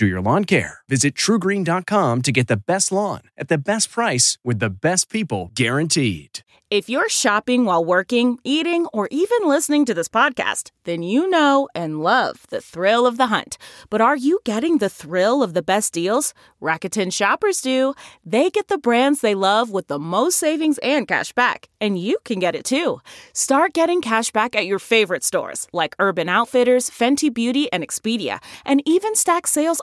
do your lawn care. Visit trugreen.com to get the best lawn at the best price with the best people guaranteed. If you're shopping while working, eating, or even listening to this podcast, then you know and love the thrill of the hunt. But are you getting the thrill of the best deals? Rakuten shoppers do. They get the brands they love with the most savings and cash back. And you can get it too. Start getting cash back at your favorite stores like Urban Outfitters, Fenty Beauty, and Expedia, and even stack sales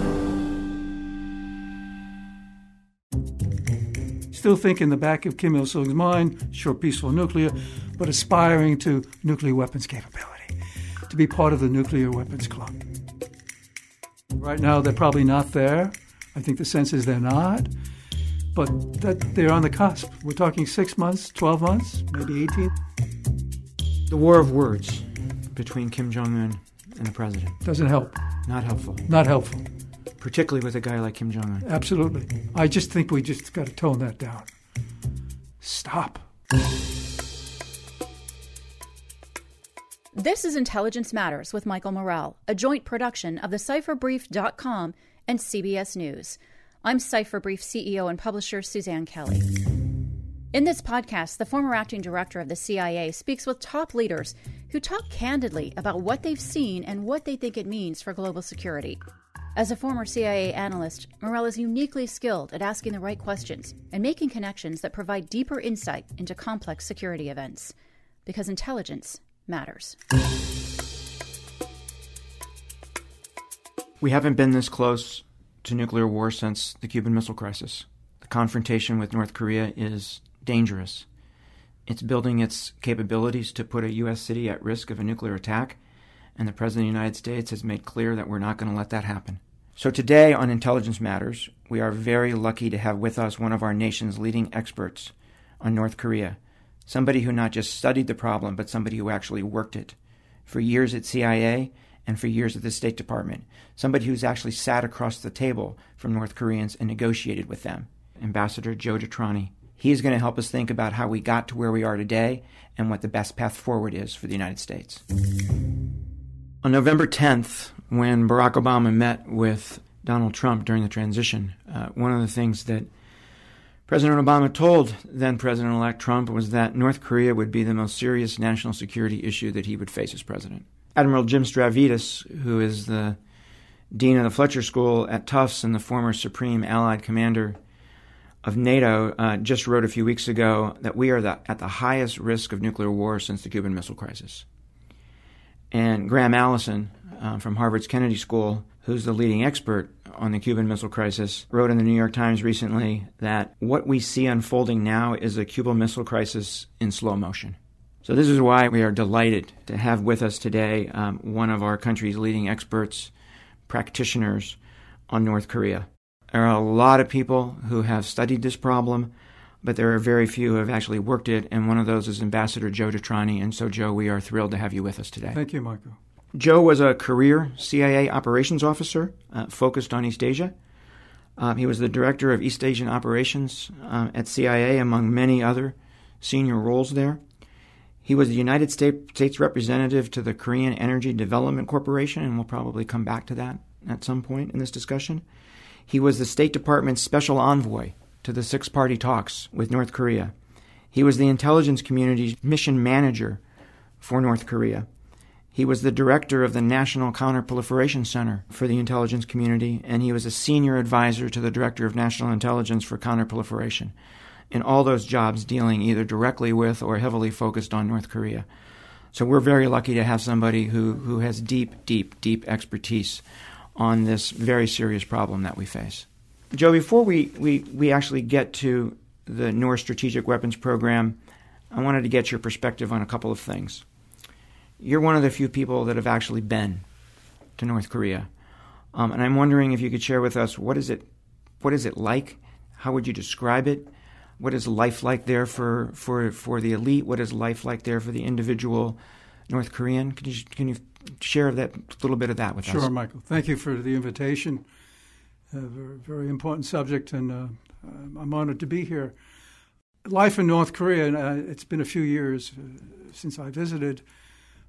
Still think in the back of Kim Il sung's mind, sure, peaceful nuclear, but aspiring to nuclear weapons capability, to be part of the nuclear weapons club. Right now, they're probably not there. I think the sense is they're not, but that they're on the cusp. We're talking six months, 12 months, maybe 18. The war of words between Kim Jong un and the president. Doesn't help. Not helpful. Not helpful. Particularly with a guy like Kim Jong un. Absolutely. I just think we just got to tone that down. Stop. This is Intelligence Matters with Michael Morell, a joint production of thecipherbrief.com and CBS News. I'm Cipher Brief CEO and publisher Suzanne Kelly. In this podcast, the former acting director of the CIA speaks with top leaders who talk candidly about what they've seen and what they think it means for global security. As a former CIA analyst, Morell is uniquely skilled at asking the right questions and making connections that provide deeper insight into complex security events. Because intelligence matters. We haven't been this close to nuclear war since the Cuban Missile Crisis. The confrontation with North Korea is dangerous. It's building its capabilities to put a U.S. city at risk of a nuclear attack, and the President of the United States has made clear that we're not going to let that happen. So, today on Intelligence Matters, we are very lucky to have with us one of our nation's leading experts on North Korea, somebody who not just studied the problem, but somebody who actually worked it for years at CIA and for years at the State Department, somebody who's actually sat across the table from North Koreans and negotiated with them, Ambassador Joe DeTrani. He's going to help us think about how we got to where we are today and what the best path forward is for the United States. On November 10th, when Barack Obama met with Donald Trump during the transition, uh, one of the things that President Obama told then President elect Trump was that North Korea would be the most serious national security issue that he would face as president. Admiral Jim Stavridis, who is the dean of the Fletcher School at Tufts and the former Supreme Allied Commander of NATO, uh, just wrote a few weeks ago that we are the, at the highest risk of nuclear war since the Cuban Missile Crisis. And Graham Allison uh, from Harvard's Kennedy School, who's the leading expert on the Cuban Missile Crisis, wrote in the New York Times recently that what we see unfolding now is a Cuban Missile Crisis in slow motion. So, this is why we are delighted to have with us today um, one of our country's leading experts, practitioners on North Korea. There are a lot of people who have studied this problem, but there are very few who have actually worked it, and one of those is Ambassador Joe DeTrani. And so, Joe, we are thrilled to have you with us today. Thank you, Michael. Joe was a career CIA operations officer uh, focused on East Asia. Uh, he was the director of East Asian operations uh, at CIA, among many other senior roles there. He was the United States representative to the Korean Energy Development Corporation, and we'll probably come back to that at some point in this discussion. He was the State Department's special envoy to the six party talks with North Korea. He was the intelligence community's mission manager for North Korea. He was the director of the National Counterproliferation Center for the intelligence community, and he was a senior advisor to the director of national intelligence for counterproliferation. In all those jobs, dealing either directly with or heavily focused on North Korea. So we're very lucky to have somebody who, who has deep, deep, deep expertise on this very serious problem that we face. Joe, before we, we, we actually get to the North Strategic Weapons Program, I wanted to get your perspective on a couple of things. You're one of the few people that have actually been to North Korea. Um, and I'm wondering if you could share with us what is it, what is it like? How would you describe it? What is life like there for, for, for the elite? What is life like there for the individual North Korean? Can you, can you share that little bit of that with sure, us? Sure, Michael. Thank you for the invitation. A very, very important subject, and uh, I'm honored to be here. Life in North Korea, and uh, it's been a few years uh, since I visited.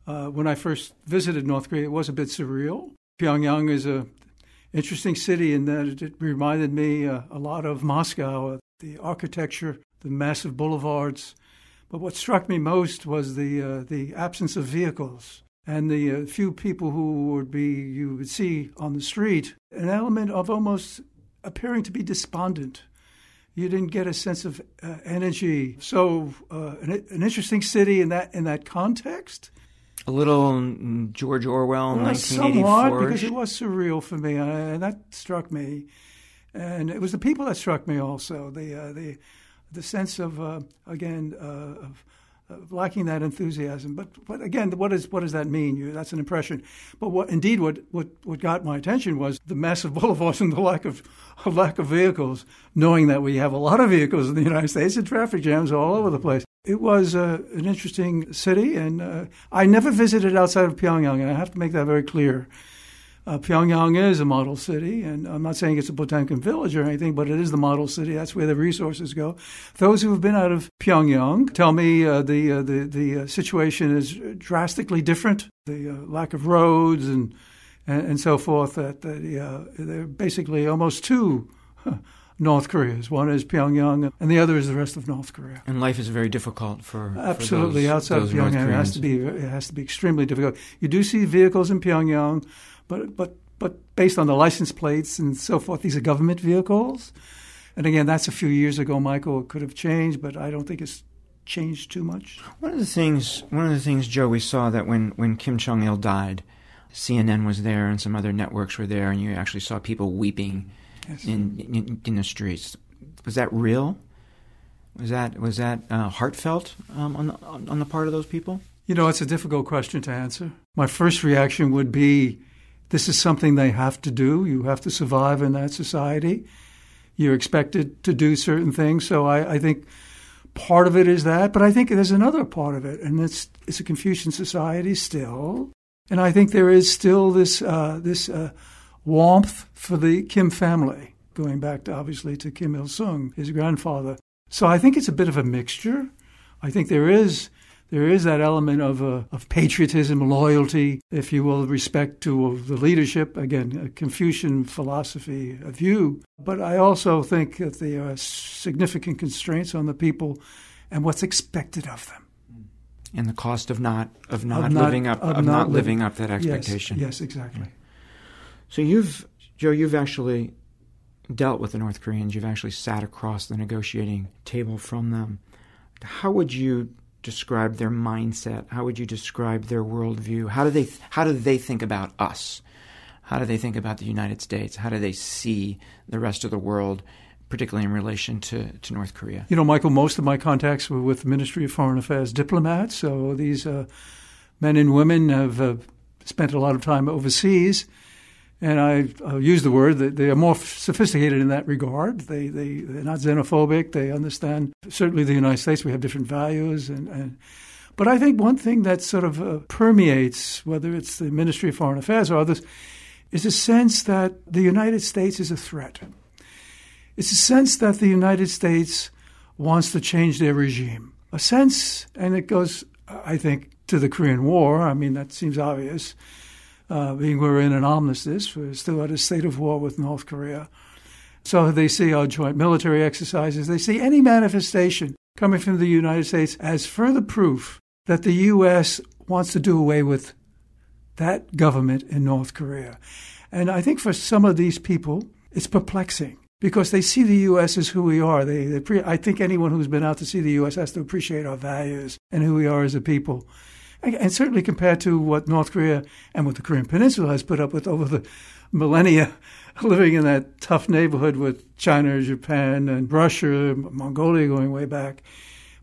Uh, when I first visited North Korea, it was a bit surreal. Pyongyang is a interesting city in that it reminded me uh, a lot of Moscow, the architecture, the massive boulevards. But what struck me most was the the absence of vehicles and the uh, few people who would be you would see on the street. An element of almost appearing to be despondent. You didn't get a sense of uh, energy. So, an, an interesting city in that in that context a little George Orwell, well, 1984. Somewhat, because it was surreal for me, and that struck me. And it was the people that struck me also. The uh, the the sense of uh, again uh, of, lacking that enthusiasm. But but again, what is what does that mean? You, that's an impression. But what indeed what, what what got my attention was the massive boulevards and the lack of lack of vehicles. Knowing that we have a lot of vehicles in the United States and traffic jams all over the place. It was uh, an interesting city, and uh, I never visited outside of Pyongyang, and I have to make that very clear. Uh, Pyongyang is a model city, and I'm not saying it's a Potemkin village or anything, but it is the model city. That's where the resources go. Those who have been out of Pyongyang tell me uh, the uh, the the uh, situation is drastically different. The lack of roads and and, and so forth. That, that they're basically almost two. North Koreas. One is Pyongyang, and the other is the rest of North Korea. And life is very difficult for absolutely for those, outside those of Pyongyang. It has to be it has to be extremely difficult. You do see vehicles in Pyongyang, but but but based on the license plates and so forth, these are government vehicles. And again, that's a few years ago. Michael it could have changed, but I don't think it's changed too much. One of the things, one of the things, Joe, we saw that when when Kim Jong Il died, CNN was there and some other networks were there, and you actually saw people weeping yes. in, in, in the streets. Was that real? Was that was that uh, heartfelt um, on the on the part of those people? You know, it's a difficult question to answer. My first reaction would be, this is something they have to do. You have to survive in that society. You're expected to do certain things. So I, I think part of it is that, but I think there's another part of it, and it's it's a Confucian society still, and I think there is still this uh, this. Uh, warmth for the Kim family, going back to obviously to Kim Il sung, his grandfather. So I think it's a bit of a mixture. I think there is there is that element of uh, of patriotism, loyalty, if you will, respect to the leadership. Again, a Confucian philosophy, view. But I also think that there are significant constraints on the people and what's expected of them. And the cost of not of not, of not living up of, of not, not living, living up that expectation. Yes, yes exactly. So you've, Joe, you've actually dealt with the North Koreans. You've actually sat across the negotiating table from them. How would you describe their mindset? How would you describe their worldview? How do they how do they think about us? How do they think about the United States? How do they see the rest of the world, particularly in relation to, to North Korea? You know, Michael, most of my contacts were with the Ministry of Foreign Affairs diplomats. So these uh, men and women have uh, spent a lot of time overseas and I use the word that they are more sophisticated in that regard. They they they're not xenophobic. They understand certainly the United States. We have different values, and, and but I think one thing that sort of uh, permeates, whether it's the Ministry of Foreign Affairs or others, is a sense that the United States is a threat. It's a sense that the United States wants to change their regime. A sense, and it goes, I think, to the Korean War. I mean, that seems obvious uh, being we're in an armistice, we're still at a state of war with North Korea. So they see our joint military exercises, they see any manifestation coming from the United States as further proof that the U.S. wants to do away with that government in North Korea. And I think for some of these people, it's perplexing because they see the U.S. as who we are. They, they pre- I think anyone who's been out to see the U.S. has to appreciate our values and who we are as a people. And, certainly compared to what North Korea and what the Korean Peninsula has put up with over the millennia, living in that tough neighborhood with China, Japan, and Russia, Mongolia going way back.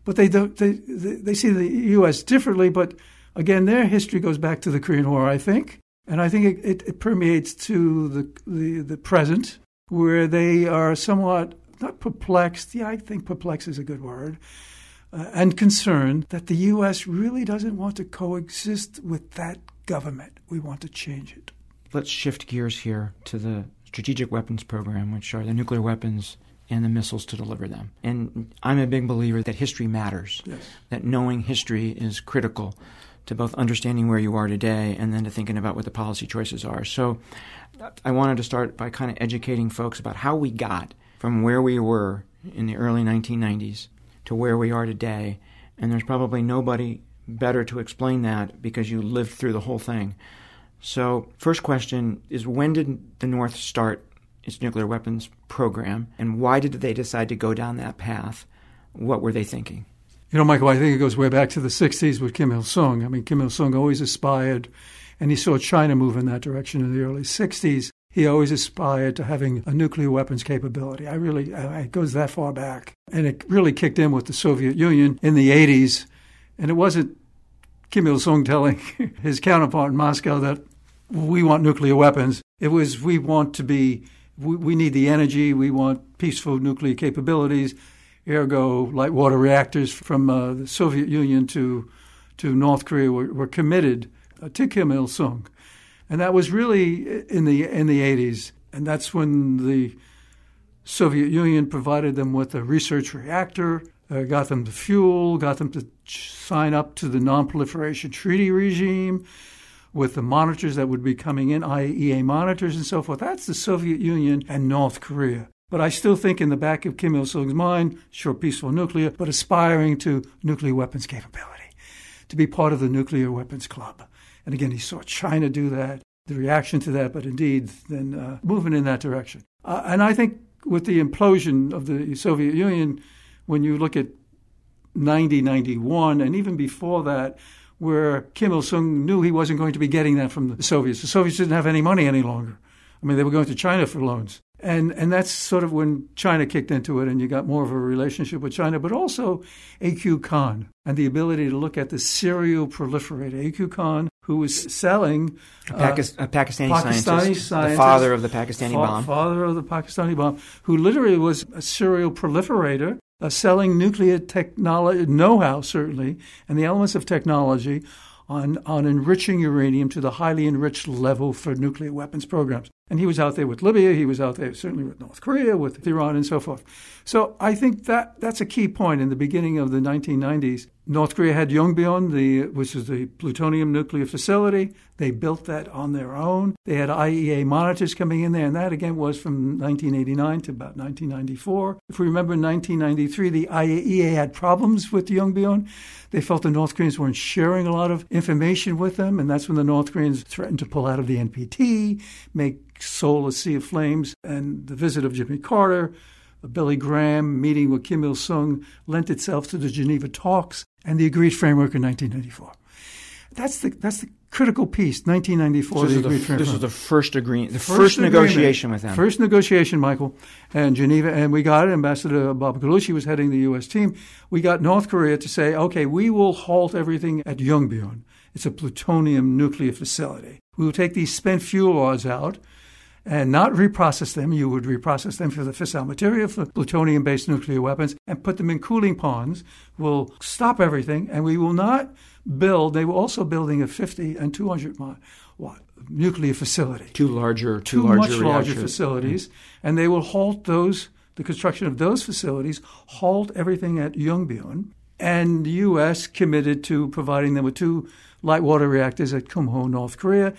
But they don't. They they see the U.S. differently. But again, their history goes back to the Korean War, I think, and I think it, it, it permeates to the, the the present, where they are somewhat not perplexed. Yeah, I think perplexed is a good word. Uh, and concerned that the U.S. really doesn't want to coexist with that government. We want to change it. Let's shift gears here to the strategic weapons program, which are the nuclear weapons and the missiles to deliver them. And I'm a big believer that history matters, yes. that knowing history is critical to both understanding where you are today and then to thinking about what the policy choices are. So I wanted to start by kind of educating folks about how we got from where we were in the early 1990s to where we are today. And there's probably nobody better to explain that because you lived through the whole thing. So, first question is when did the North start its nuclear weapons program, and why did they decide to go down that path? What were they thinking? You know, Michael, I think it goes way back to the 60s with Kim Il sung. I mean, Kim Il sung always aspired, and he saw China move in that direction in the early 60s. He always aspired to having a nuclear weapons capability. I really, it goes that far back. And it really kicked in with the Soviet Union in the 80s. And it wasn't Kim Il sung telling his counterpart in Moscow that we want nuclear weapons. It was we want to be we, we need the energy, we want peaceful nuclear capabilities, ergo light water reactors from uh, the Soviet Union to to North Korea were, were committed uh, to Kim Il Sung, and that was really in the in the 80s, and that's when the Soviet Union provided them with a research reactor, uh, got them the fuel, got them to sign up to the Non-Proliferation Treaty regime with the monitors that would be coming in, IAEA monitors and so forth. That's the Soviet Union and North Korea. But I still think in the back of Kim Il sung's mind, sure, peaceful nuclear, but aspiring to nuclear weapons capability, to be part of the nuclear weapons club. And again, he saw China do that, the reaction to that, but indeed, then uh, moving in that direction. Uh, and I think with the implosion of the Soviet Union, when you look at 90, 91, and even before that, where Kim Il sung knew he wasn't going to be getting that from the Soviets. The Soviets didn't have any money any longer. I mean, they were going to China for loans. And, and that's sort of when China kicked into it, and you got more of a relationship with China, but also A.Q. Khan and the ability to look at the serial proliferator. A.Q. Khan, who was selling a, Pakis- uh, a Pakistani, Pakistani scientist, scientist, the father of the Pakistani fa- bomb, father of the Pakistani bomb, who literally was a serial proliferator uh, selling nuclear technology, know-how certainly, and the elements of technology on, on enriching uranium to the highly enriched level for nuclear weapons programs. And he was out there with Libya, he was out there certainly with North Korea, with Iran, and so forth. So I think that that's a key point in the beginning of the 1990s. North Korea had Yongbyon, the, which is the plutonium nuclear facility. They built that on their own. They had IAEA monitors coming in there, and that again was from 1989 to about 1994. If we remember, in 1993, the IAEA had problems with Yongbyon. They felt the North Koreans weren't sharing a lot of information with them, and that's when the North Koreans threatened to pull out of the NPT, make Seoul a sea of flames, and the visit of Jimmy Carter, Billy Graham meeting with Kim Il sung lent itself to the Geneva talks and the agreed framework in 1994. That's the that's the critical piece. 1994. This, is the, this was the first agreement, the first, First negotiation with them. First negotiation, Michael, and Geneva, and we got it. Ambassador Bob Gallucci was heading the U.S. team. We got North Korea to say, okay, we will halt everything at Yongbyon. It's a plutonium nuclear facility. We will take these spent fuel rods out and not reprocess them. You would reprocess them for the fissile material for plutonium based nuclear weapons and put them in cooling ponds. We'll stop everything and we will not build, they were also building a 50 and 200 watt nuclear facility. Two larger, two, Two larger much larger reactors. facilities. Mm-hmm. And they will halt those, the construction of those facilities, halt everything at Yongbyon. And the U.S. committed to providing them with two light water reactors at Kumho, North Korea.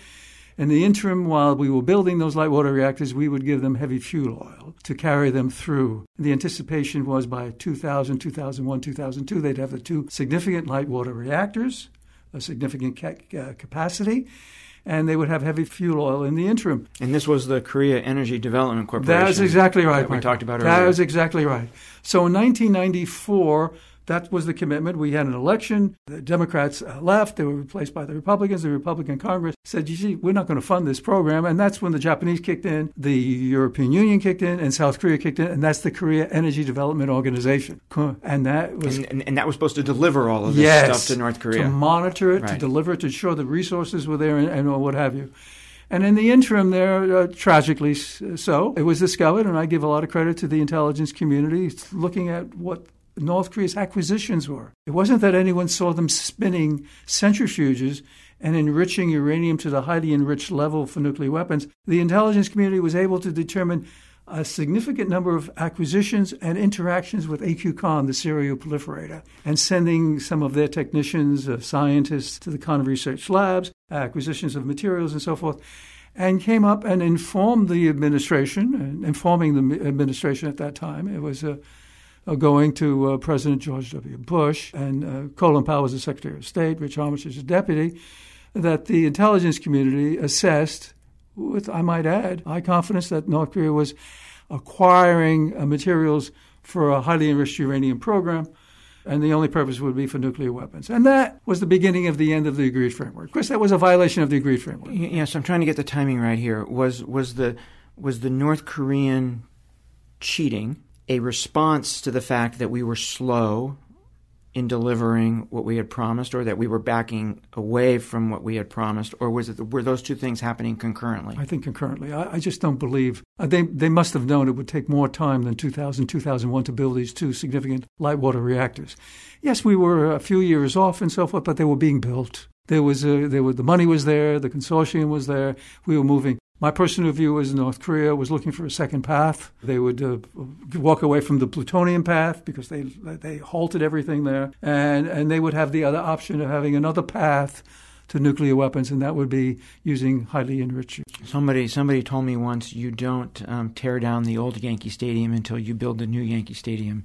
In the interim, while we were building those light water reactors, we would give them heavy fuel oil to carry them through. The anticipation was by 2000, 2001, 2002, they'd have the two significant light water reactors, a significant ca- uh, capacity, and they would have heavy fuel oil in the interim. And this was the Korea Energy Development Corporation. That's exactly right. That we Michael. talked about earlier. That was exactly right. So in 1994, that was the commitment. We had an election. The Democrats uh, left. They were replaced by the Republicans. The Republican Congress said, you see, we're not going to fund this program. And that's when the Japanese kicked in, the European Union kicked in, and South Korea kicked in. And that's the Korea Energy Development Organization. And that was. And, and, and that was supposed to deliver all of this yes, stuff to North Korea. To monitor it, Right. to deliver it, to ensure the resources were there, and, and what have you. And in the interim, there, uh, tragically so, it was discovered, and I give a lot of credit to the intelligence community looking at what North Korea's acquisitions were. It wasn't that anyone saw them spinning centrifuges and enriching uranium to the highly enriched level for nuclear weapons. The intelligence community was able to determine a significant number of acquisitions and interactions with A.Q. Khan, the serial proliferator, and sending some of their technicians, uh, scientists to the Khan Research Labs, acquisitions of materials and so forth, and came up and informed the administration, informing the administration at that time. It was a uh, going to uh, President George W. Bush, and uh, Colin Powell was the Secretary of State, Rich Armitage was deputy, that the intelligence community assessed, with, I might add, high confidence that North Korea was acquiring uh, materials for a highly enriched uranium program, and the only purpose would be for nuclear weapons. And that was the beginning of the end of the agreed framework. Of course, that was a violation of the agreed framework. Yes, I'm trying to get the timing right here. Was was the was the North Korean cheating a response to the fact that we were slow in delivering what we had promised, or that we were backing away from what we had promised, or was it were those two things happening concurrently? I think concurrently. I, I just don't believe uh, they they must have known it would take more time than 2000 2001 to build these two significant light water reactors. Yes, we were a few years off and so forth, but they were being built. There was a, there were the money was there, the consortium was there. We were moving. My personal view is North Korea was looking for a second path. They would uh, walk away from the plutonium path because they they halted everything there, and and they would have the other option of having another path to nuclear weapons, and that would be using highly enriched. Somebody somebody told me once you don't um, tear down the old Yankee Stadium until you build the new Yankee Stadium.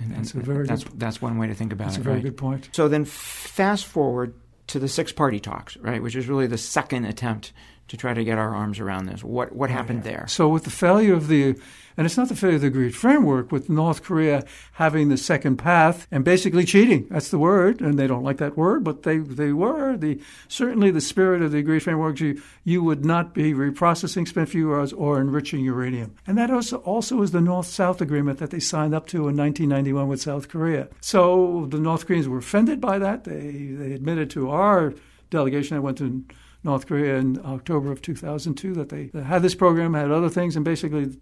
And, That's and a very that's good- that's one way to think about That's it. That's a very right? good point. So then, fast forward to the six party talks, right, which is really the second attempt to try to get our arms around this. What what oh, happened there? So with the failure of the, and it's not the failure of the agreed framework, with North Korea having the second path and basically cheating. That's the word, and they don't like that word, but they, they were. The certainly the spirit of the agreed framework. You you would not be reprocessing spent fuel rods or enriching uranium, and that also also is the North South agreement that they signed up to in 1991 with South Korea. So the North Koreans were offended by that. They they admitted to our delegation that went to North Korea in October of 2002 that they had this program, had other things, and basically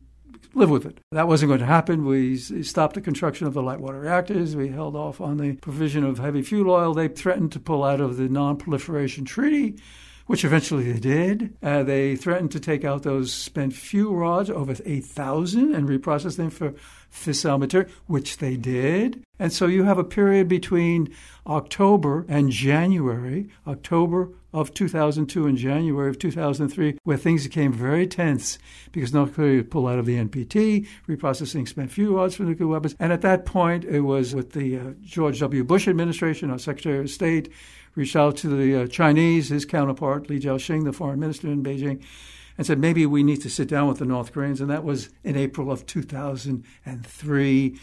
live with it. That wasn't going to happen. We stopped the construction of the light water reactors. We held off on the provision of heavy fuel oil. They threatened to pull out of the Non Proliferation Treaty. Which eventually they did. Uh, they threatened to take out those spent fuel rods, over 8,000, and reprocess them for fissile material, which they did. And so you have a period between October and January, October of 2002 and January of 2003, where things became very tense because North Korea would pull out of the NPT, reprocessing spent fuel rods for nuclear weapons. And at that point, it was with the uh, George W. Bush administration, our Secretary of State, reached out to the uh, Chinese, his counterpart, Li Zhaoxing, the foreign minister in Beijing, and said maybe we need to sit down with the North Koreans. And that was in April of 2003.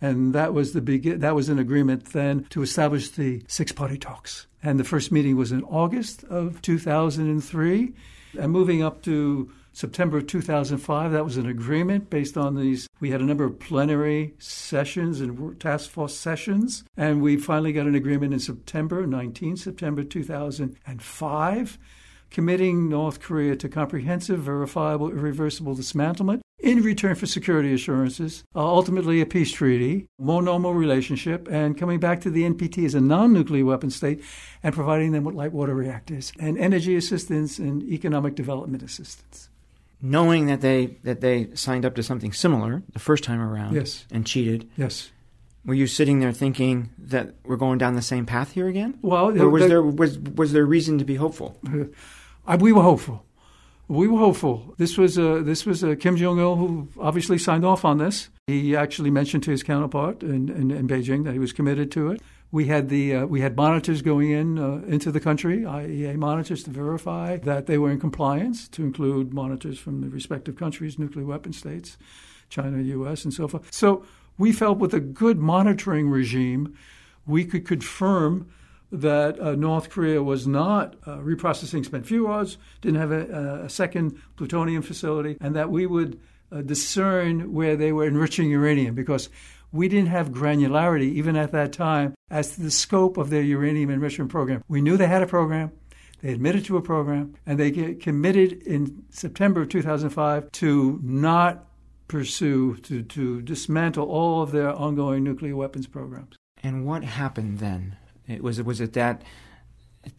And that was the big, that was an agreement then to establish the six party talks. And the first meeting was in August of 2003. And moving up to September of 2005, that was an agreement based on these. We had a number of plenary sessions and task force sessions. And we finally got an agreement in September, 19 September 2005 committing North Korea to comprehensive, verifiable, irreversible dismantlement in return for security assurances, uh, ultimately a peace treaty, more normal relationship, and coming back to the NPT as a non nuclear weapon state and providing them with light water reactors and energy assistance and economic development assistance. Knowing that they that they signed up to something similar the first time around Yes. and cheated, Yes. were you sitting there thinking that we're going down the same path here again? Well, or was the- there was was there reason to be hopeful? I, we were hopeful. We were hopeful. This was uh, this was uh, Kim Jong Il who obviously signed off on this. He actually mentioned to his counterpart in, in, in Beijing that he was committed to it. We had the uh, we had monitors going in uh, into the country, IAEA monitors to verify that they were in compliance, to include monitors from the respective countries, nuclear weapon states, China, U.S., and so forth. So we felt with a good monitoring regime, we could confirm that uh, North Korea was not uh, reprocessing spent fuel rods, didn't have a, a, second plutonium facility, and that we would uh, discern where they were enriching uranium because we didn't have granularity, even at that time, as to the scope of their uranium enrichment program. We knew they had a program. They admitted to a program, and they committed in September of 2005 to not pursue, to, to dismantle all of their ongoing nuclear weapons programs. And what happened then? It was, was it that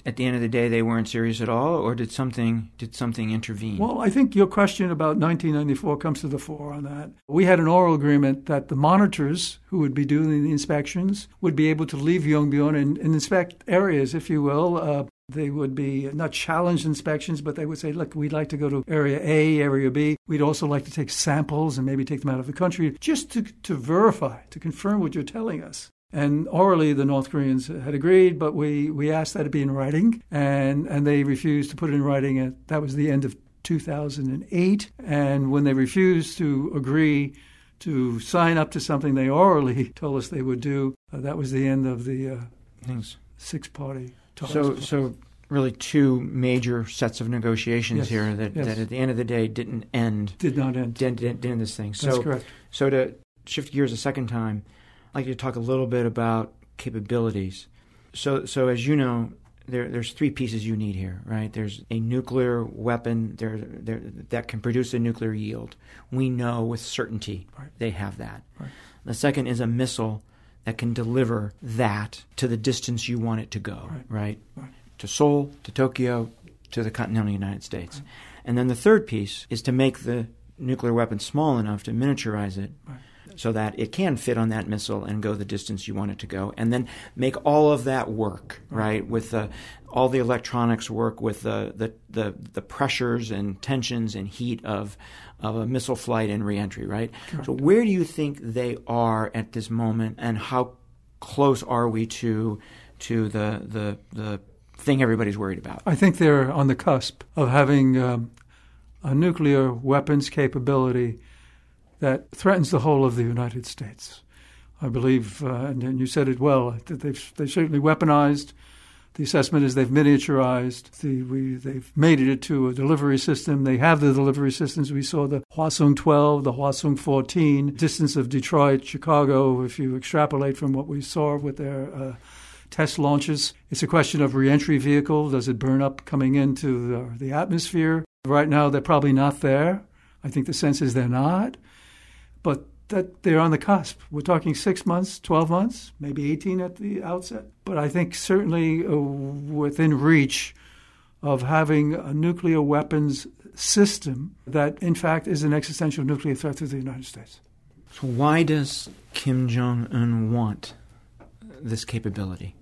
at the end of the day they weren't serious at all, or did something did something intervene? Well, I think your question about 1994 comes to the fore on that. We had an oral agreement that the monitors who would be doing the inspections would be able to leave Yongbyon and, and inspect areas, if you will. Uh, they would be not challenged inspections, but they would say, look, we'd like to go to area A, area B. We'd also like to take samples and maybe take them out of the country just to, to verify, to confirm what you're telling us. And orally, the North Koreans had agreed, but we, we asked that it be in writing, and, and they refused to put it in writing. At, that was the end of 2008. And when they refused to agree to sign up to something they orally told us they would do, uh, that was the end of the uh, six party talks. So, so really two major sets of negotiations Yes, here that, yes. that at the end of the day didn't end Did not end. didn't, didn't end this thing. That's So correct. So to shift gears a second time, I'd like to talk a little bit about capabilities. So, so as you know, there, there's three pieces you need here, right? There's a nuclear weapon there, there that can produce a nuclear yield. We know with certainty Right. they have that. Right. The second is a missile that can deliver that to the distance you want it to go, Right. right? To Seoul, to Tokyo, to the continental United States. And then the third piece is to make the nuclear weapon small enough to miniaturize it. So that it can fit on that missile and go the distance you want it to go. And then make all of that work, right? With the, all the electronics work with the, the, the, the pressures and tensions and heat of, of a missile flight and reentry, right? So where do you think they are at this moment and how close are we to, to the, the, the thing everybody's worried about? I think they're on the cusp of having um, a nuclear weapons capability that threatens the whole of the United States. I believe, uh, and, and you said it well, that they've they certainly weaponized. The assessment is they've miniaturized. The, we, they've made it to a delivery system. They have the delivery systems. We saw the Hwasong 12, the Hwasong 14, distance of Detroit, Chicago. If you extrapolate from what we saw with their uh, test launches, it's a question of reentry vehicle. Does it burn up coming into the, the atmosphere? Right now, they're probably not there. I think the sense is they're not, but that they're on the cusp. We're talking six months, 12 months, maybe 18 at the outset. But I think certainly uh, within reach of having a nuclear weapons system that, in fact, is an existential nuclear threat to the United States. So why does Kim Jong Un want this capability?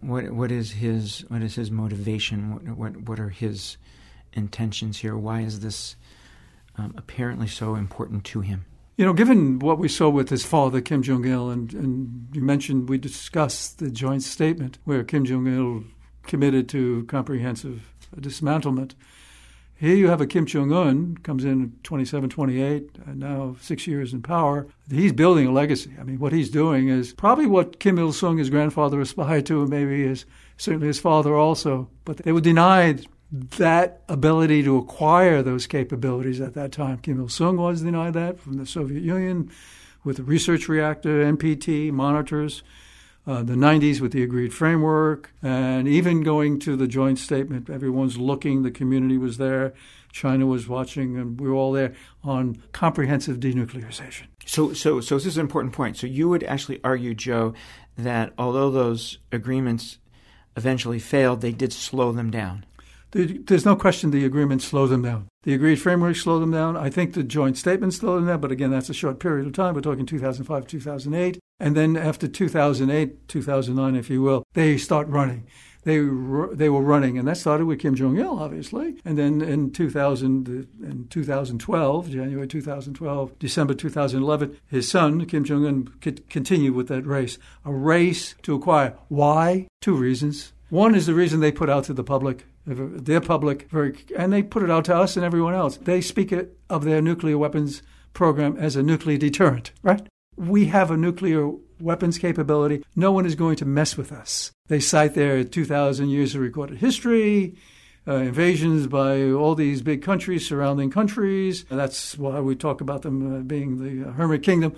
What what is his what is his motivation? What what what are his intentions here? Why is this um, apparently so important to him? You know, given what we saw with his father, Kim Jong il, and, and you mentioned we discussed the joint statement where Kim Jong il committed to comprehensive dismantlement. Here you have a Kim Jong un, comes in 27, 28, and now six years in power. He's building a legacy. I mean, what he's doing is probably what Kim Il sung, his grandfather, aspired to, and maybe his, certainly his father also. But they were denied that ability to acquire those capabilities at that time. Kim Il sung was denied that from the Soviet Union with the research reactor, NPT, monitors. Uh, the 90s with the agreed framework, and even going to the joint statement. Everyone's looking, the community was there, China was watching, and we were all there on comprehensive denuclearization. So so so this is an important point. So you would actually argue, Joe, that although those agreements eventually failed, they did slow them down. There's no question the agreement slowed them down. The agreed framework slowed them down. I think the joint statement slowed them down, but again, that's a short period of time. We're talking 2005, 2008. And then after 2008, 2009, if you will, they start running. they they were running, and that started with Kim Jong Il, obviously, and then in 2000, in 2012, January 2012, December 2011, his son Kim Jong Un continued with that race, a race to acquire. Why? Two reasons. One is the reason they put out to the public their public, very, and they put it out to us and everyone else. They speak it, of their nuclear weapons program as a nuclear deterrent, right? We have a nuclear weapons capability. No one is going to mess with us. They cite their 2,000 years of recorded history, uh, invasions by all these big countries, surrounding countries. And that's why we talk about them uh, being the uh, Hermit Kingdom.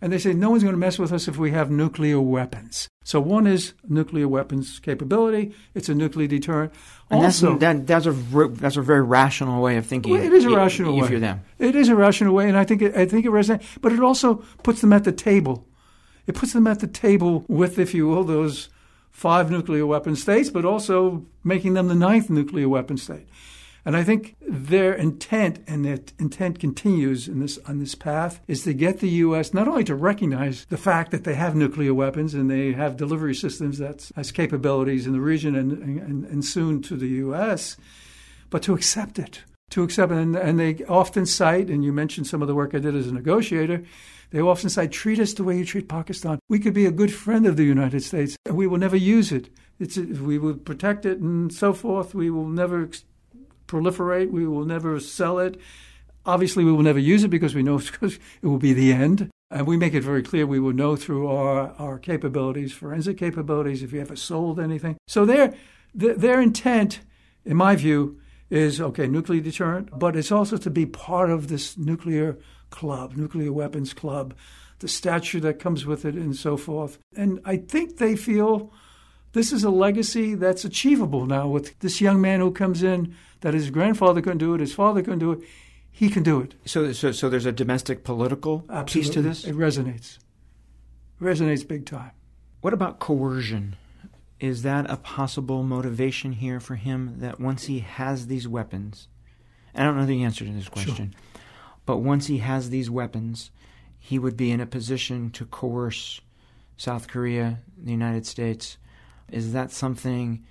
And they say no one's going to mess with us if we have nuclear weapons. So one is nuclear weapons capability. It's a nuclear deterrent. And also, that's, that, that's a that's a very rational way of thinking. Well, it is a rational if way. you're them. It is a rational way, and I think it, I think it resonates. But it also puts them at the table. It puts them at the table with, if you will, those five nuclear weapon states, but also making them the ninth nuclear weapon state. And I think their intent, and their intent continues in this on this path, is to get the U.S. not only to recognize the fact that they have nuclear weapons and they have delivery systems that has capabilities in the region and, and, and soon to the U.S., but to accept it. To accept it. And, and they often cite, and you mentioned some of the work I did as a negotiator, they often say, treat us the way you treat Pakistan. We could be a good friend of the United States, and we will never use it. We will protect it and so forth. We will never proliferate. We will never sell it. Obviously, we will never use it because we know it will be the end. And we make it very clear we will know through our, our capabilities, forensic capabilities, if you ever sold anything. So their, their intent, in my view, is okay, nuclear deterrent, but it's also to be part of this nuclear club, nuclear weapons club, the statute that comes with it, and so forth. And I think they feel this is a legacy that's achievable now with this young man who comes in that his grandfather couldn't do it, his father couldn't do it. He can do it. So, so, so there's a domestic political Absolutely. piece to this. It resonates. It resonates big time. What about coercion? Is that a possible motivation here for him that once he has these weapons, I don't know the answer to this question, sure. but once he has these weapons, he would be in a position to coerce South Korea, the United States. Is that something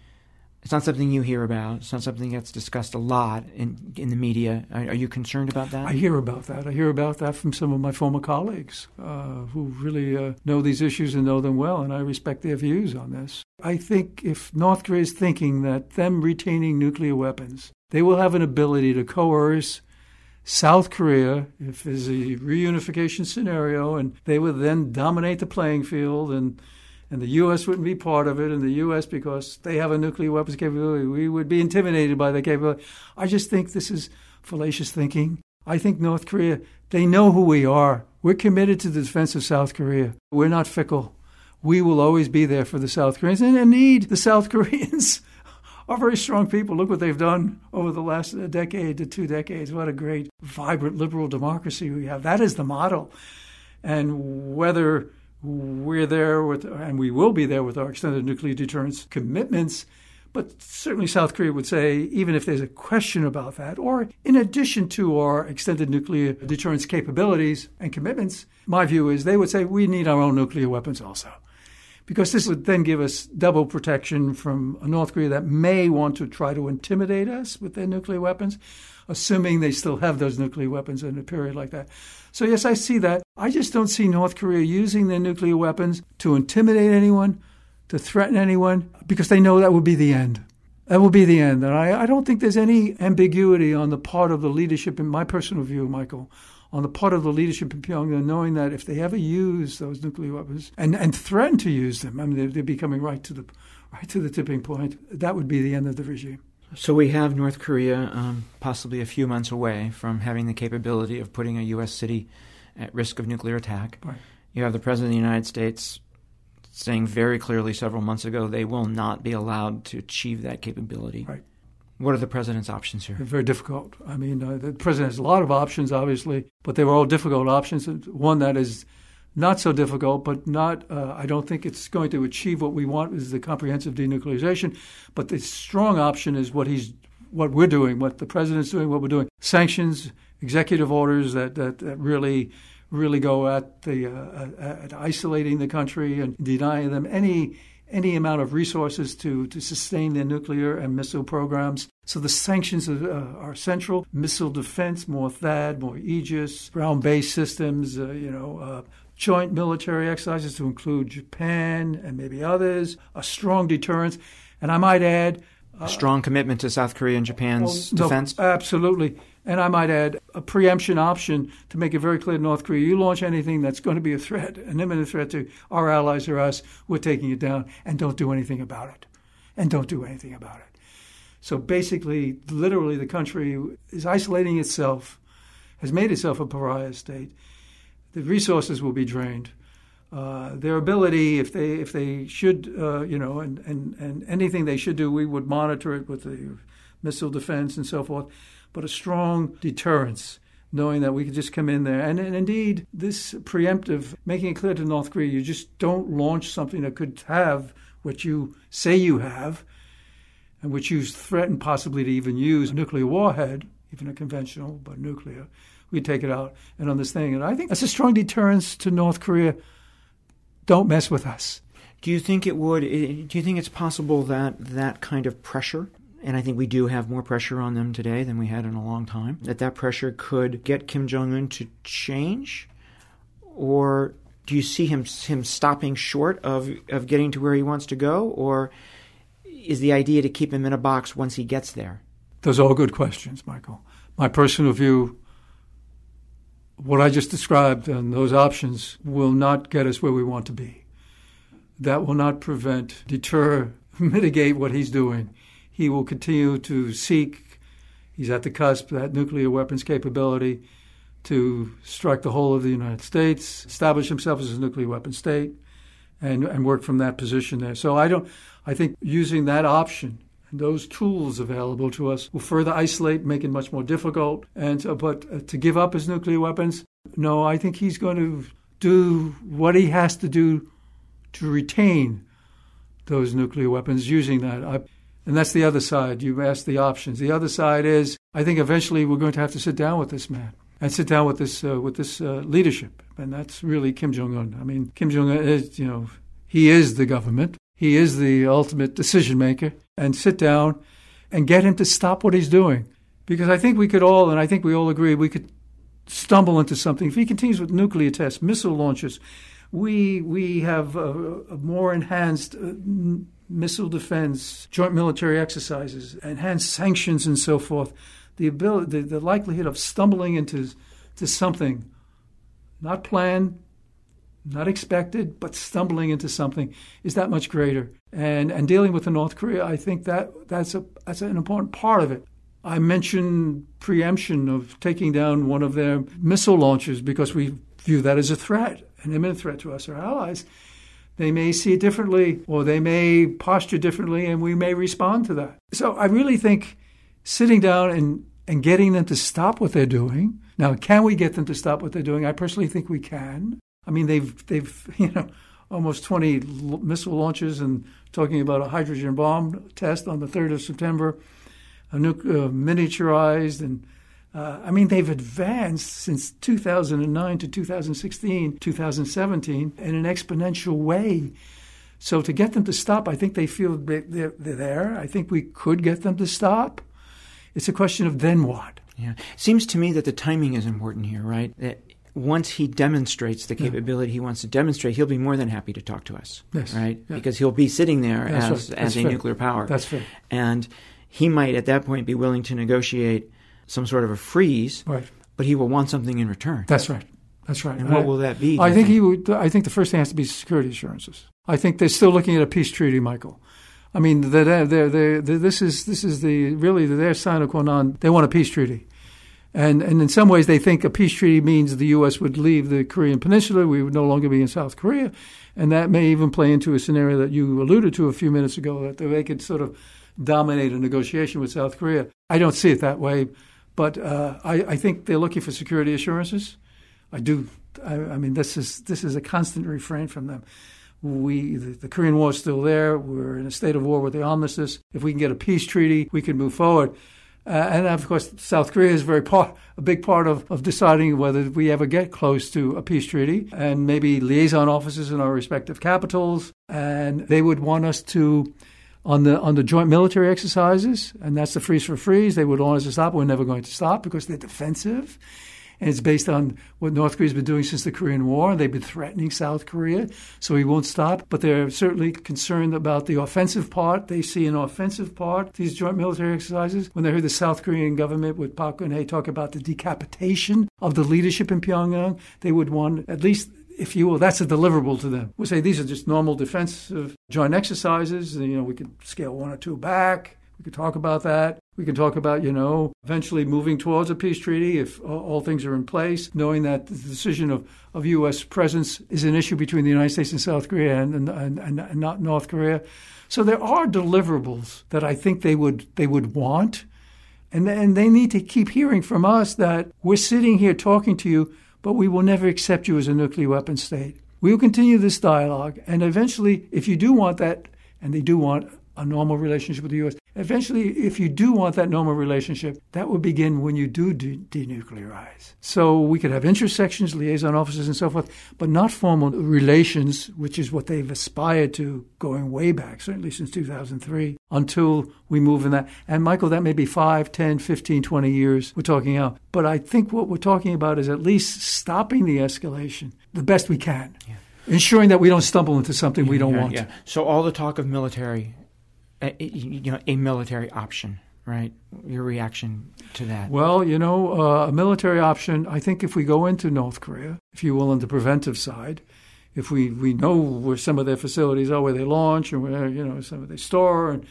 it's not something you hear about. It's not something that's discussed a lot in in the media. Are, are you concerned about that? I hear about that. I hear about that from some of my former colleagues uh, who really uh, know these issues and know them well, and I respect their views on this. I think if North Korea is thinking that them retaining nuclear weapons, they will have an ability to coerce South Korea, if there's a reunification scenario, and they would then dominate the playing field and and the U.S. wouldn't be part of it, and the U.S. because they have a nuclear weapons capability, we would be intimidated by the capability. I just think this is fallacious thinking. I think North Korea, they know who we are. We're committed to the defense of South Korea. We're not fickle. We will always be there for the South Koreans, and indeed, the South Koreans are very strong people. Look what they've done over the last decade to two decades. What a great, vibrant liberal democracy we have. That is the model. And whether we're there with, and we will be there with our extended nuclear deterrence commitments. But certainly, South Korea would say, even if there's a question about that, or in addition to our extended nuclear deterrence capabilities and commitments, my view is they would say we need our own nuclear weapons also. Because this would then give us double protection from North Korea that may want to try to intimidate us with their nuclear weapons, assuming they still have those nuclear weapons in a period like that. So, yes, I see that. I just don't see North Korea using their nuclear weapons to intimidate anyone, to threaten anyone, because they know that would be the end. That will be the end. And I, I don't think there's any ambiguity on the part of the leadership, in my personal view, Michael, on the part of the leadership in Pyongyang, knowing that if they ever use those nuclear weapons and, and threaten to use them, I mean, they're, they're becoming right to the right to the tipping point. That would be the end of the regime. So we have North Korea um, possibly a few months away from having the capability of putting a U.S. city at risk of nuclear attack. Right. You have the President of the United States saying very clearly several months ago they will not be allowed to achieve that capability. Right. What are the president's options here? They're very difficult. I mean, uh, the president has a lot of options, obviously, but they were all difficult options. One that is not so difficult, but not, uh, I don't think it's going to achieve what we want is the comprehensive denuclearization. But the strong option is what he's, what we're doing, what the president's doing, what we're doing. Sanctions, executive orders that, that, that really, really go at the, uh, at isolating the country and denying them any, any amount of resources to, to sustain their nuclear and missile programs. So the sanctions are, uh, are central. Missile defense, more THAAD, more Aegis, ground-based systems, uh, you know, uh, joint military exercises to include Japan and maybe others, a strong deterrence, and I might add, uh, a strong commitment to South Korea and Japan's oh, well, defense. No, absolutely. And I might add a preemption option to make it very clear to North Korea you launch anything that's going to be a threat, an imminent threat to our allies or us, we're taking it down and don't do anything about it. And don't do anything about it. So basically, literally, the country is isolating itself, has made itself a pariah state. The resources will be drained. Uh, their ability, if they if they should, uh, you know, and, and, and anything they should do, we would monitor it with the missile defense and so forth but a strong deterrence, knowing that we could just come in there. And, and, indeed, this preemptive, making it clear to North Korea, you just don't launch something that could have what you say you have, and which you threaten possibly to even use a nuclear warhead, even a conventional, but nuclear. We take it out and on this thing. And I think that's a strong deterrence to North Korea. Don't mess with us. Do you think it would? Eh, do you think it's possible that that kind of pressure and I think we do have more pressure on them today than we had in a long time, that that pressure could get Kim Jong un to change? Or do you see him, him stopping short of, of getting to where he wants to go? Or is the idea to keep him in a box once he gets there? Those are all good questions, Michael. My personal view what I just described and those options will not get us where we want to be. That will not prevent, deter, mitigate what he's doing he will continue to seek, he's at the cusp, that nuclear weapons capability to strike the whole of the United States, establish himself as a nuclear weapon state, and, and work from that position there. So I don't, I think using that option and those tools available to us will further isolate, make it much more difficult. And uh, but uh, to give up his nuclear weapons, no, I think he's going to do what he has to do to retain those nuclear weapons using that. I, and that's the other side. You asked the options. The other side is I think eventually we're going to have to sit down with this man and sit down with this uh, with this uh, leadership, and that's really Kim Jong Un. I mean, Kim Jong Un is you know he is the government. He is the ultimate decision maker, and sit down and get him to stop what he's doing, because I think we could all, and I think we all agree, we could stumble into something if he continues with nuclear tests, missile launches. We we have a, a more enhanced. Uh, missile defense, joint military exercises, enhanced sanctions, and so forth, the ability, the, the likelihood of stumbling into to something not planned, not expected, but stumbling into something is that much greater. And and dealing with the North Korea, I think that that's a that's an important part of it. I mentioned preemption of taking down one of their missile launches because we view that as a threat, an imminent threat to us, or allies. They may see it differently or they may posture differently, and we may respond to that. So I really think sitting down and, and getting them to stop what they're doing. Now, can we get them to stop what they're doing? I personally think we can. I mean, they've, they've you know, almost 20 missile launches and talking about a hydrogen bomb test on the 3rd of September, a nu- uh, miniaturized and uh, I mean, they've advanced since 2009 to 2016, 2017 in an exponential way. So to get them to stop, I think they feel they're, they're there. I think we could get them to stop. It's a question of then what. Yeah, seems to me that the timing is important here, right? That once he demonstrates the capability yeah. he wants to demonstrate, he'll be more than happy to talk to us, yes. right? Yeah. Because he'll be sitting there as right. as a fair. nuclear power. That's fair. And he might at that point be willing to negotiate some sort of a freeze, right. but he will want something in return. That's right. That's right. And what will that be? I think, think he would. I think the first thing has to be security assurances. I think they're still looking at a peace treaty, Michael. I mean, they're, they're, they're, this is this is the really their sine qua non. They want a peace treaty, and and in some ways they think a peace treaty means the U.S. would leave the Korean Peninsula. We would no longer be in South Korea, and that may even play into a scenario that you alluded to a few minutes ago that they could sort of dominate a negotiation with South Korea. I don't see it that way. But uh, I, I, think they're looking for security assurances. I do. I, I, mean, this is this is a constant refrain from them. We the, the, Korean War is still there. We're in a state of war with the armistice. If we can get a peace treaty, we can move forward. Uh, and of course, South Korea is very part, a big part of, of deciding whether we ever get close to a peace treaty and maybe liaison offices in our respective capitals. And they would want us to, on the, on the joint military exercises, and that's the freeze for freeze, they would want us to stop. We're never going to stop because they're defensive and it's based on what North Korea's been doing since the Korean War. They've been threatening South Korea, so he won't stop. But they're certainly concerned about the offensive part. They see an offensive part these joint military exercises. When they heard the South Korean government with Park Geun-hye talk about the decapitation of the leadership in Pyongyang, they would want at least if you will, that's a deliverable to them. We say these are just normal defensive joint exercises. You know, we could scale one or two back. We could talk about that. We can talk about, you know, eventually moving towards a peace treaty if all things are in place, knowing that the decision of, of U.S. presence is an issue between the United States and South Korea and, and, and, and not North Korea. So there are deliverables that I think they would they would want, and and they need to keep hearing from us that we're sitting here talking to you, but we will never accept you as a nuclear weapon state. We will continue this dialogue, and eventually, if you do want that, and they do want a normal relationship with the U.S. Eventually, if you do want that normal relationship, that will begin when you do de- denuclearize. So we could have intersections, liaison officers, and so forth, but not formal relations, which is what they've aspired to going way back, certainly since 2003, until we move in that. And Michael, that may be 5, 10, 15, 20 years we're talking out. But I think what we're talking about is at least stopping the escalation the best we can. Yeah ensuring that we don't stumble into something yeah, we don't yeah, want. Yeah. So all the talk of military a, you know, a military option, right? Your reaction to that? Well, you know, uh, a military option. I think if we go into North Korea, if you will, on the preventive side, if we, we know where some of their facilities are, where they launch, and where you know some of they store, and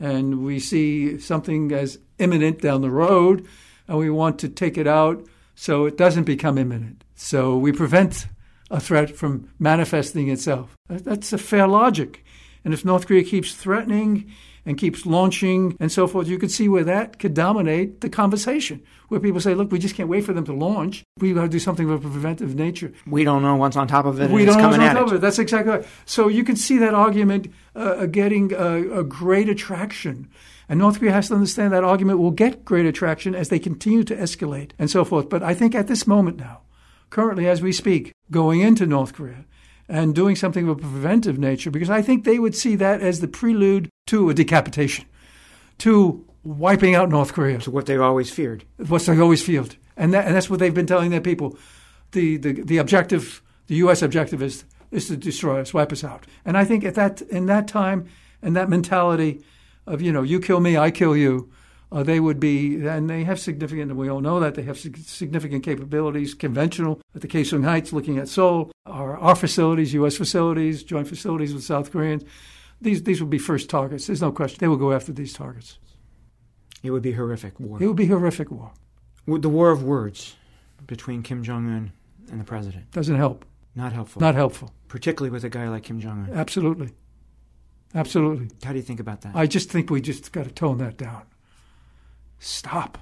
and we see something as imminent down the road, and we want to take it out so it doesn't become imminent. So we prevent a threat from manifesting itself. That's a fair logic. And if North Korea keeps threatening and keeps launching and so forth, you could see where that could dominate the conversation. Where people say, look, we just can't wait for them to launch. We've got to do something of a preventive nature. We don't know what's on top of it. We don't know what's on top of it. That's exactly right. So you can see that argument uh, getting a, a great attraction. And North Korea has to understand that argument will get great attraction as they continue to escalate and so forth. But I think at this moment now, currently as we speak, going into North Korea, and doing something of a preventive nature because I think they would see that as the prelude to a decapitation, to wiping out North Korea. To what they've always feared. What they've always feared. And, that, and that's what they've been telling their people. The, the, the objective, the U.S. objective is, is to destroy us, wipe us out. And I think at that, in that time and that mentality of, you know, you kill me, I kill you, uh, they would be, and they have significant, and we all know that they have significant capabilities, conventional at the Kaesong Heights, looking at Seoul, our, our facilities, U.S. facilities, joint facilities with South Koreans. These, these would be first targets. There's no question. They will go after these targets. It would be horrific war. It would be horrific war. The war of words between Kim Jong Un and the president doesn't help. Not helpful. Not helpful. Particularly with a guy like Kim Jong Un. Absolutely. Absolutely. How do you think about that? I just think we just got to tone that down stop.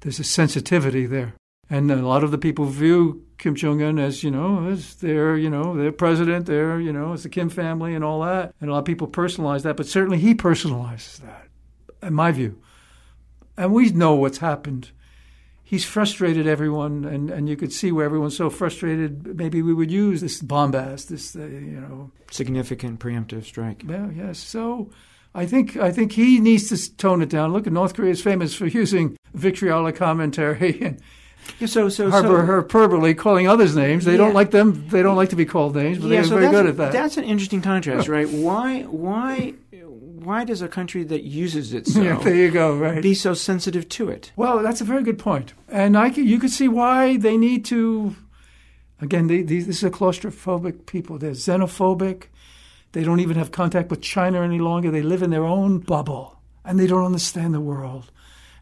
There's a sensitivity there. And a lot of the people view Kim Jong Un as, you know, as their, you know, their president, their, you know, as the Kim family and all that. And a lot of people personalize that, but certainly he personalizes that, in my view. And we know what's happened. He's frustrated everyone, and, and you could see where everyone's so frustrated. Maybe we would use this bombast, this, uh, you know, significant preemptive strike. Yeah, yes. So I think I think he needs to tone it down. Look, North Korea is famous for using vitriolic commentary and yeah, so so harbor so, hyperbole, calling others names. They yeah. don't like them. They don't like to be called names, but yeah, they're so very good at that. That's an interesting contrast, right? Why why why does a country that uses it so yeah, there you go, right. be so sensitive to it? Well, that's a very good point, and I can, you could see why they need to. Again, they, they, this is a claustrophobic people. They're xenophobic. They don't even have contact with China any longer. They live in their own bubble and they don't understand the world.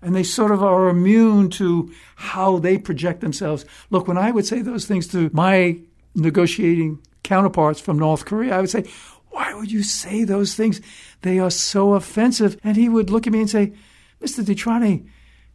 And they sort of are immune to how they project themselves. Look, when I would say those things to my negotiating counterparts from North Korea, I would say, Why would you say those things? They are so offensive. And he would look at me and say, Mr. DeTrani,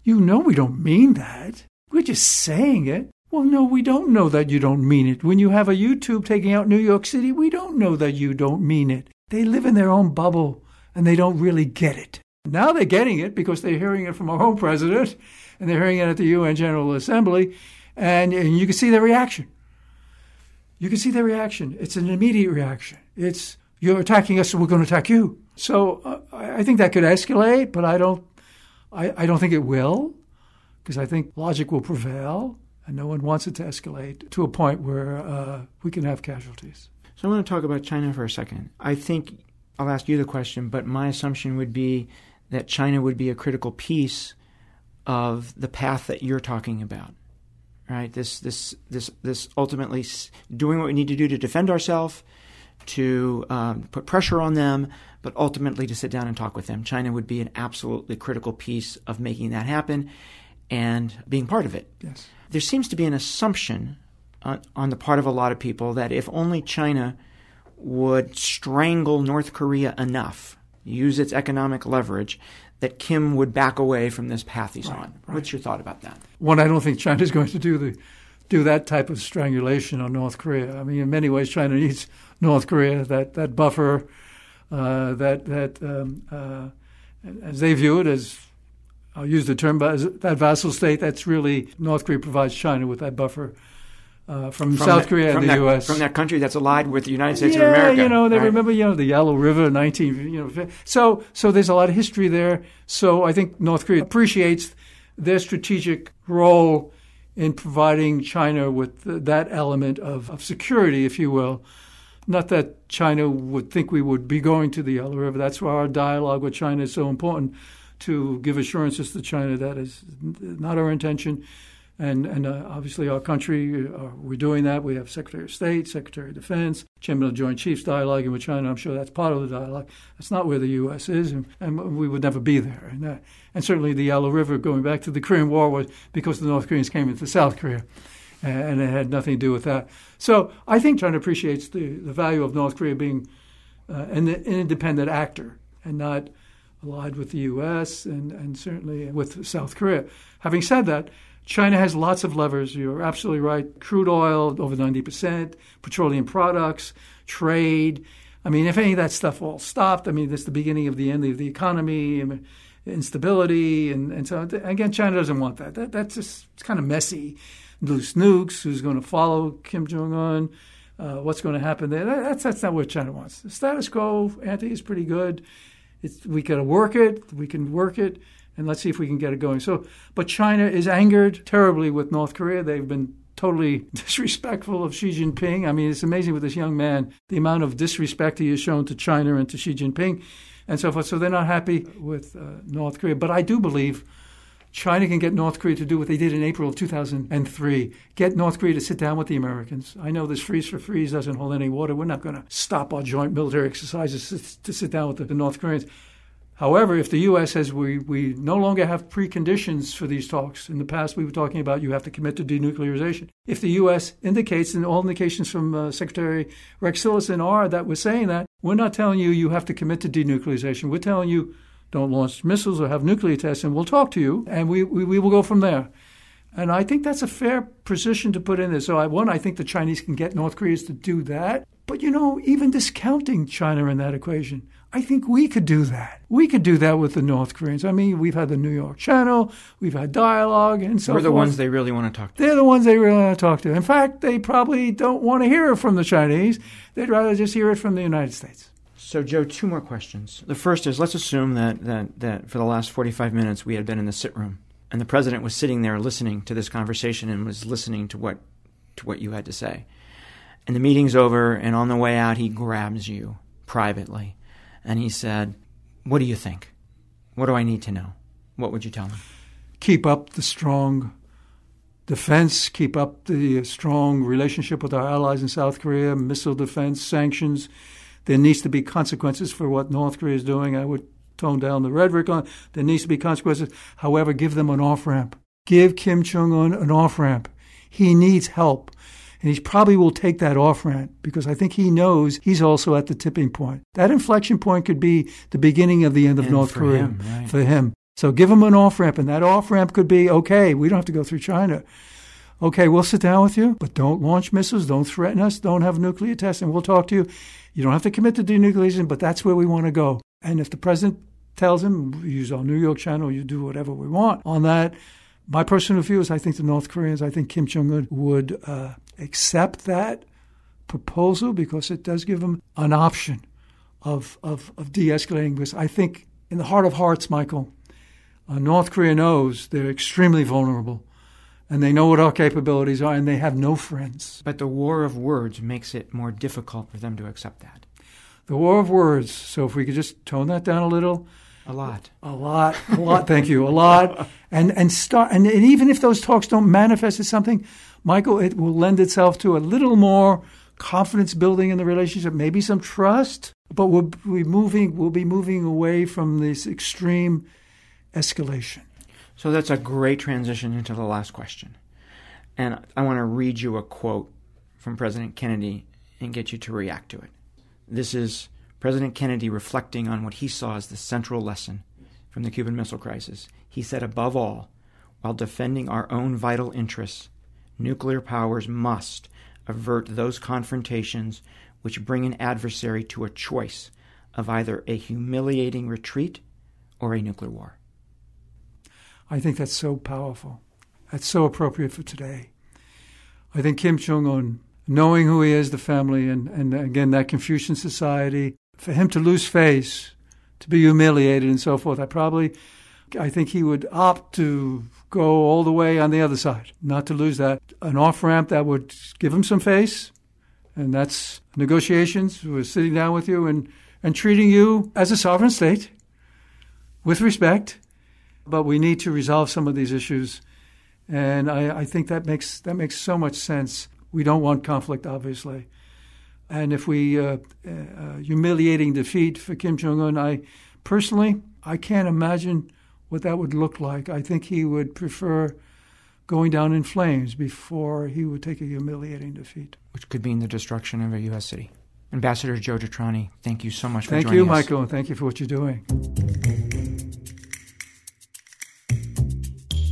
you know we don't mean that. We're just saying it. Well, no, we don't know that you don't mean it. When you have a YouTube taking out New York City, we don't know that you don't mean it. They live in their own bubble and they don't really get it. Now they're getting it because they're hearing it from our own president and they're hearing it at the UN General Assembly, and, and you can see their reaction. You can see their reaction. It's an immediate reaction. It's you're attacking us, so we're going to attack you. So uh, I think that could escalate, but I don't. I, I don't think it will, because I think logic will prevail, and no one wants it to escalate to a point where uh, we can have casualties. So I want to talk about China for a second. I think I'll ask you the question, but my assumption would be that China would be a critical piece of the path that you're talking about. Right? This this this this ultimately doing what we need to do to defend ourselves, to um, put pressure on them, but ultimately to sit down and talk with them. China would be an absolutely critical piece of making that happen and being part of it. Yes. There seems to be an assumption on, on the part of a lot of people that if only China would strangle North Korea enough, use its economic leverage, that Kim would back away from this path he's right, on. Right. What's your thought about that? One, I don't think China's going to do the do that type of strangulation on North Korea. I mean, in many ways, China needs North Korea that that buffer, uh, that that um, uh, as they view it as. I'll use the term, but that vassal state, that's really North Korea provides China with that buffer uh, from, from, South that, Korea and the that, U.S. From that country that's allied with the United States yeah, of America. you know, they right? remember, you know, the Yalu River, 19, you know. So, so there's a lot of history there. So I think North Korea appreciates their strategic role in providing China with that element of, of security, if you will. Not that China would think we would be going to the Yalu River. That's why our dialogue with China is so important to give assurances to China that is not our intention and and uh, obviously our country uh, we're doing that. We have Secretary of State, Secretary of Defense, Chairman of the Joint Chiefs dialoguing with China. I'm sure that's part of the dialogue. That's not where the U.S. is, and, and we would never be there. And, uh, and certainly the Yalu River, going back to the Korean War, was because the North Koreans came into South Korea, and it had nothing to do with that. So I think China appreciates the, the value of North Korea being uh, an, an independent actor and not allied with the U.S. and, and certainly with South Korea. Having said that, China has lots of levers. You're absolutely right. Crude oil, over 90%, petroleum products, trade. I mean, if any of that stuff all stopped, I mean, that's the beginning of the end of the economy, and instability. And, and so, again, China doesn't want that. that that's just it's kind of messy. Loose nukes, who's going to follow Kim Jong un? Uh, what's going to happen there? That, that's, that's not what China wants. The status quo ante is pretty good. It's, we got to work it. We can work it and let's see if we can get it going. So, but China is angered terribly with North Korea. They've been totally disrespectful of Xi Jinping. I mean, it's amazing with this young man the amount of disrespect he has shown to China and to Xi Jinping, and so forth. So they're not happy with uh, North Korea. But I do believe. China can get North Korea to do what they did in April of 2003 get North Korea to sit down with the Americans. I know this freeze for freeze doesn't hold any water. We're not going to stop our joint military exercises to sit down with the North Koreans. However, if the U.S. says we, we no longer have preconditions for these talks, in the past we were talking about you have to commit to denuclearization. If the U.S. indicates, and all indications from uh, Secretary Rex Tillerson are that we're saying that, we're not telling you you have to commit to denuclearization. We're telling you don't launch missiles or have nuclear tests, and we'll talk to you, and we, we, we will go from there. And I think that's a fair position to put in there. So, I, one, I think the Chinese can get North Koreans to do that. But, you know, even discounting China in that equation, I think we could do that. We could do that with the North Koreans. I mean, we've had the New York Channel, we've had dialogue, and so We're the forth. ones they really want to talk to. They're the ones they really want to talk to. In fact, they probably don't want to hear it from the Chinese. They'd rather just hear it from the United States. So, Joe, two more questions. The first is let's assume that, that, that for the last 45 minutes we had been in the sit room and the president was sitting there listening to this conversation and was listening to what, to what you had to say. And the meeting's over, and on the way out, he grabs you privately and he said, What do you think? What do I need to know? What would you tell him? Keep up the strong defense, keep up the strong relationship with our allies in South Korea, missile defense, sanctions. There needs to be consequences for what North Korea is doing. I would tone down the rhetoric on there needs to be consequences. However, give them an off ramp. Give Kim Jong un an off ramp. He needs help. And he probably will take that off ramp because I think he knows he's also at the tipping point. That inflection point could be the beginning of the end of And North for Korea him, right. for him. So give him an off ramp, and that off ramp could be okay, we don't have to go through China. Okay, we'll sit down with you, but don't launch missiles, don't threaten us, don't have nuclear tests, and we'll talk to you. You don't have to commit to denuclearization, but that's where we want to go. And if the president tells him, use our New York channel, you do whatever we want on that. My personal view is I think the North Koreans, I think Kim Jong un would uh, accept that proposal because it does give them an option of, of, of de escalating. Because I think in the heart of hearts, Michael, uh, North Korea knows they're extremely vulnerable and they know what our capabilities are and they have no friends. But the war of words makes it more difficult for them to accept that. The war of words. So if we could just tone that down a little. A lot. A lot. A lot. Thank you. A lot. And and start and, and even if those talks don't manifest as something, Michael, it will lend itself to a little more confidence building in the relationship, maybe some trust. But we'll be moving we'll be moving away from this extreme escalation. So that's a great transition into the last question. And I want to read you a quote from President Kennedy and get you to react to it. This is President Kennedy reflecting on what he saw as the central lesson from the Cuban Missile Crisis. He said, above all, while defending our own vital interests, nuclear powers must avert those confrontations which bring an adversary to a choice of either a humiliating retreat or a nuclear war. I think that's so powerful. That's so appropriate for today. I think Kim Jong un, knowing who he is, the family, and, and again, that Confucian society, for him to lose face, to be humiliated and so forth, I probably, I think he would opt to go all the way on the other side, not to lose that. An off ramp that would give him some face, and that's negotiations, We're sitting down with you and, and treating you as a sovereign state with respect. But we need to resolve some of these issues. And I, I think that makes, that makes so much sense. We don't want conflict, obviously. And if we uh, uh, humiliating defeat for Kim Jong Un, I personally I can't imagine what that would look like. I think he would prefer going down in flames before he would take a humiliating defeat. Which could mean the destruction of a U.S. city. Ambassador Joe DeTrani, thank you so much for thank joining you, us. Michael, and thank you for what you're doing.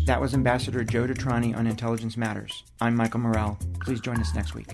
That was Ambassador Joe DeTrani on Intelligence Matters. I'm Michael Morell. Please join us next week.